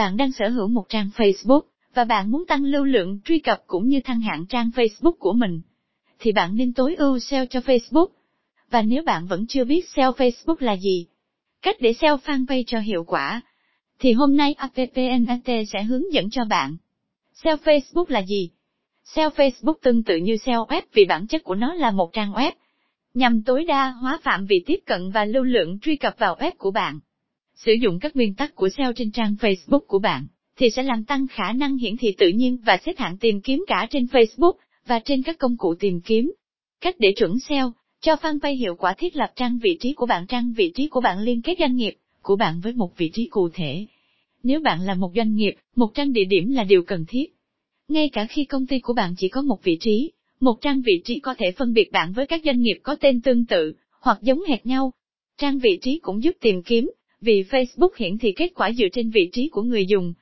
Bạn đang sở hữu một trang Facebook, và bạn muốn tăng lưu lượng truy cập cũng như thăng hạng trang Facebook của mình. Thì bạn nên tối ưu SEO cho Facebook. Và nếu bạn vẫn chưa biết SEO Facebook là gì, cách để SEO fanpage cho hiệu quả, thì hôm nay APPNAT sẽ hướng dẫn cho bạn. SEO Facebook là gì? SEO Facebook tương tự như SEO web vì bản chất của nó là một trang web, nhằm tối đa hóa phạm vi tiếp cận và lưu lượng truy cập vào web của bạn. Sử dụng các nguyên tắc của SEO trên trang Facebook của bạn, thì sẽ làm tăng khả năng hiển thị tự nhiên và xếp hạng tìm kiếm cả trên Facebook và trên các công cụ tìm kiếm. Cách để chuẩn SEO, cho fanpage hiệu quả thiết lập trang vị trí của bạn trang vị trí của bạn liên kết doanh nghiệp của bạn với một vị trí cụ thể. Nếu bạn là một doanh nghiệp, một trang địa điểm là điều cần thiết. Ngay cả khi công ty của bạn chỉ có một vị trí, một trang vị trí có thể phân biệt bạn với các doanh nghiệp có tên tương tự, hoặc giống hệt nhau. Trang vị trí cũng giúp tìm kiếm, vì Facebook hiển thị kết quả dựa trên vị trí của người dùng.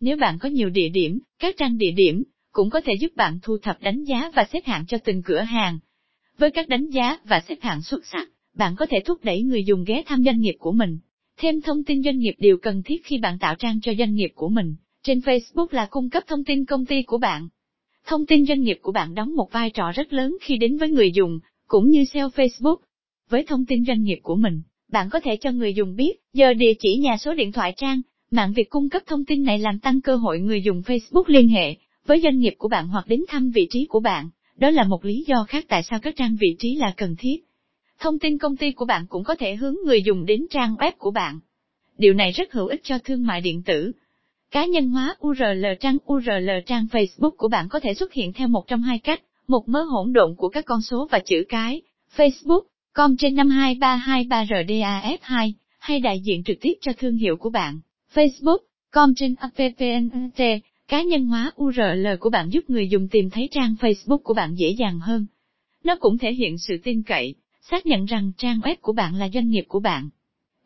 Nếu bạn có nhiều địa điểm, các trang địa điểm, cũng có thể giúp bạn thu thập đánh giá và xếp hạng cho từng cửa hàng. Với các đánh giá và xếp hạng xuất sắc, bạn có thể thúc đẩy người dùng ghé thăm doanh nghiệp của mình. Thêm thông tin doanh nghiệp điều cần thiết khi bạn tạo trang cho doanh nghiệp của mình. Trên Facebook là cung cấp thông tin công ty của bạn. Thông tin doanh nghiệp của bạn đóng một vai trò rất lớn khi đến với người dùng, cũng như SEO Facebook. Với thông tin doanh nghiệp của mình, bạn có thể cho người dùng biết giờ địa chỉ nhà số điện thoại trang. Mạng việc cung cấp thông tin này làm tăng cơ hội người dùng Facebook liên hệ với doanh nghiệp của bạn hoặc đến thăm vị trí của bạn. Đó là một lý do khác tại sao các trang vị trí là cần thiết. Thông tin công ty của bạn cũng có thể hướng người dùng đến trang web của bạn. Điều này rất hữu ích cho thương mại điện tử. Cá nhân hóa URL trang URL trang Facebook của bạn có thể xuất hiện theo một trong hai cách, một mớ hỗn độn của các con số và chữ cái, Facebook, com trên 52323RDAF2, hay đại diện trực tiếp cho thương hiệu của bạn, Facebook, com trên APPNT, cá nhân hóa URL của bạn giúp người dùng tìm thấy trang Facebook của bạn dễ dàng hơn. Nó cũng thể hiện sự tin cậy, xác nhận rằng trang web của bạn là doanh nghiệp của bạn.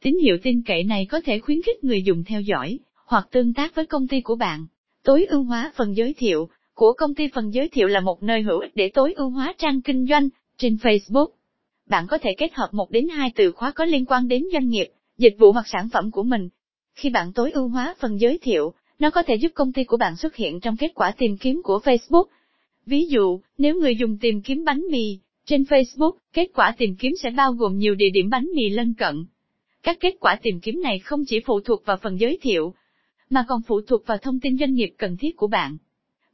Tín hiệu tin cậy này có thể khuyến khích người dùng theo dõi, hoặc tương tác với công ty của bạn. Tối ưu hóa phần giới thiệu của công ty phần giới thiệu là một nơi hữu ích để tối ưu hóa trang kinh doanh trên Facebook. Bạn có thể kết hợp một đến hai từ khóa có liên quan đến doanh nghiệp, dịch vụ hoặc sản phẩm của mình. Khi bạn tối ưu hóa phần giới thiệu, nó có thể giúp công ty của bạn xuất hiện trong kết quả tìm kiếm của Facebook. Ví dụ, nếu người dùng tìm kiếm bánh mì trên Facebook, kết quả tìm kiếm sẽ bao gồm nhiều địa điểm bánh mì lân cận. Các kết quả tìm kiếm này không chỉ phụ thuộc vào phần giới thiệu, mà còn phụ thuộc vào thông tin doanh nghiệp cần thiết của bạn.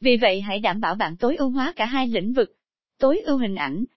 Vì vậy hãy đảm bảo bạn tối ưu hóa cả hai lĩnh vực. Tối ưu hình ảnh,